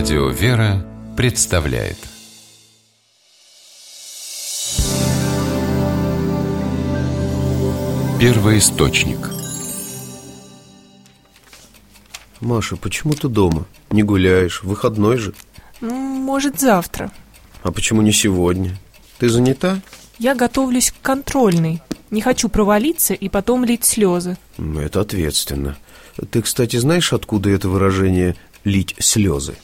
Радио «Вера» представляет Первый источник Маша, почему ты дома? Не гуляешь? Выходной же Может, завтра А почему не сегодня? Ты занята? Я готовлюсь к контрольной Не хочу провалиться и потом лить слезы Ну, Это ответственно Ты, кстати, знаешь, откуда это выражение «лить слезы»?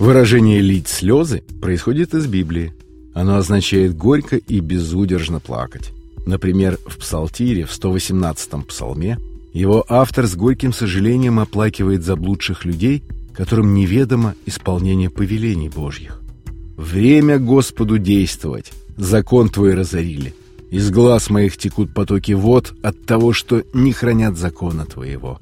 Выражение «лить слезы» происходит из Библии. Оно означает горько и безудержно плакать. Например, в Псалтире, в 118-м псалме, его автор с горьким сожалением оплакивает заблудших людей, которым неведомо исполнение повелений Божьих. «Время Господу действовать, закон Твой разорили. Из глаз моих текут потоки вод от того, что не хранят закона Твоего».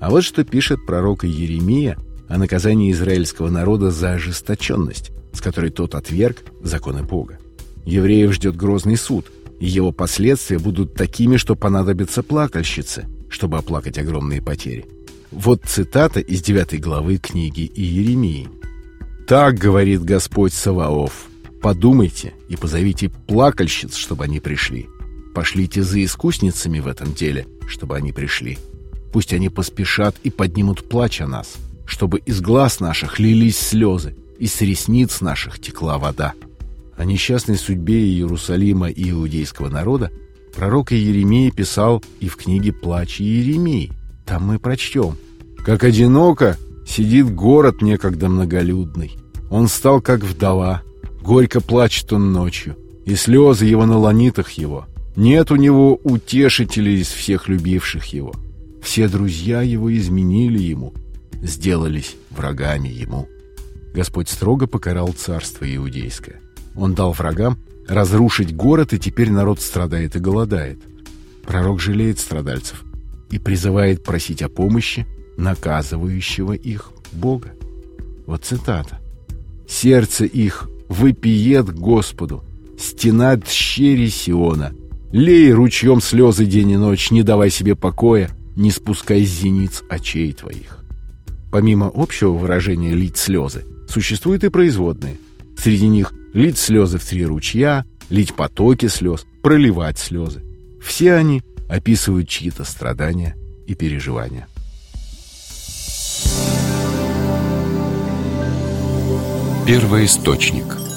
А вот что пишет пророк Еремия о наказании израильского народа за ожесточенность, с которой тот отверг законы Бога. Евреев ждет грозный суд, и его последствия будут такими, что понадобятся плакальщице, чтобы оплакать огромные потери. Вот цитата из 9 главы книги Иеремии. «Так говорит Господь Саваоф, подумайте и позовите плакальщиц, чтобы они пришли. Пошлите за искусницами в этом деле, чтобы они пришли. Пусть они поспешат и поднимут плач о нас, чтобы из глаз наших лились слезы, и с ресниц наших текла вода. О несчастной судьбе Иерусалима и иудейского народа пророк Иеремия писал и в книге «Плач Иеремии». Там мы прочтем. «Как одиноко сидит город некогда многолюдный. Он стал как вдова, горько плачет он ночью, и слезы его на ланитах его. Нет у него утешителей из всех любивших его. Все друзья его изменили ему, сделались врагами ему». Господь строго покарал царство иудейское. Он дал врагам разрушить город, и теперь народ страдает и голодает. Пророк жалеет страдальцев и призывает просить о помощи наказывающего их Бога. Вот цитата. «Сердце их выпиет Господу, стена щери Сиона. Лей ручьем слезы день и ночь, не давай себе покоя, не спускай зениц очей твоих». Помимо общего выражения «лить слезы», существуют и производные. Среди них лить слезы в три ручья, лить потоки слез, проливать слезы. Все они описывают чьи-то страдания и переживания. Первый источник